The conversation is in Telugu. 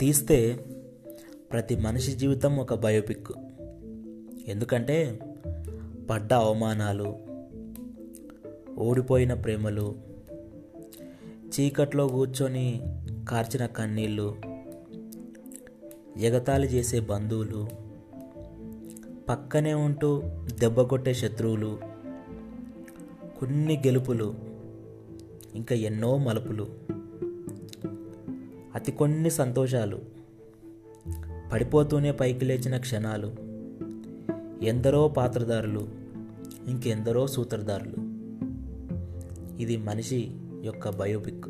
తీస్తే ప్రతి మనిషి జీవితం ఒక బయోపిక్. ఎందుకంటే పడ్డ అవమానాలు ఓడిపోయిన ప్రేమలు చీకట్లో కూర్చొని కార్చిన కన్నీళ్ళు ఎగతాళి చేసే బంధువులు పక్కనే ఉంటూ దెబ్బ కొట్టే శత్రువులు కొన్ని గెలుపులు ఇంకా ఎన్నో మలుపులు. అతి కొన్ని సంతోషాలు. పడిపోతూనే పైకి లేచిన క్షణాలు. ఎందరో పాత్రధారులు ఇంకెందరో సూత్రధారులు. ఇది మనిషి యొక్క బయోపిక్.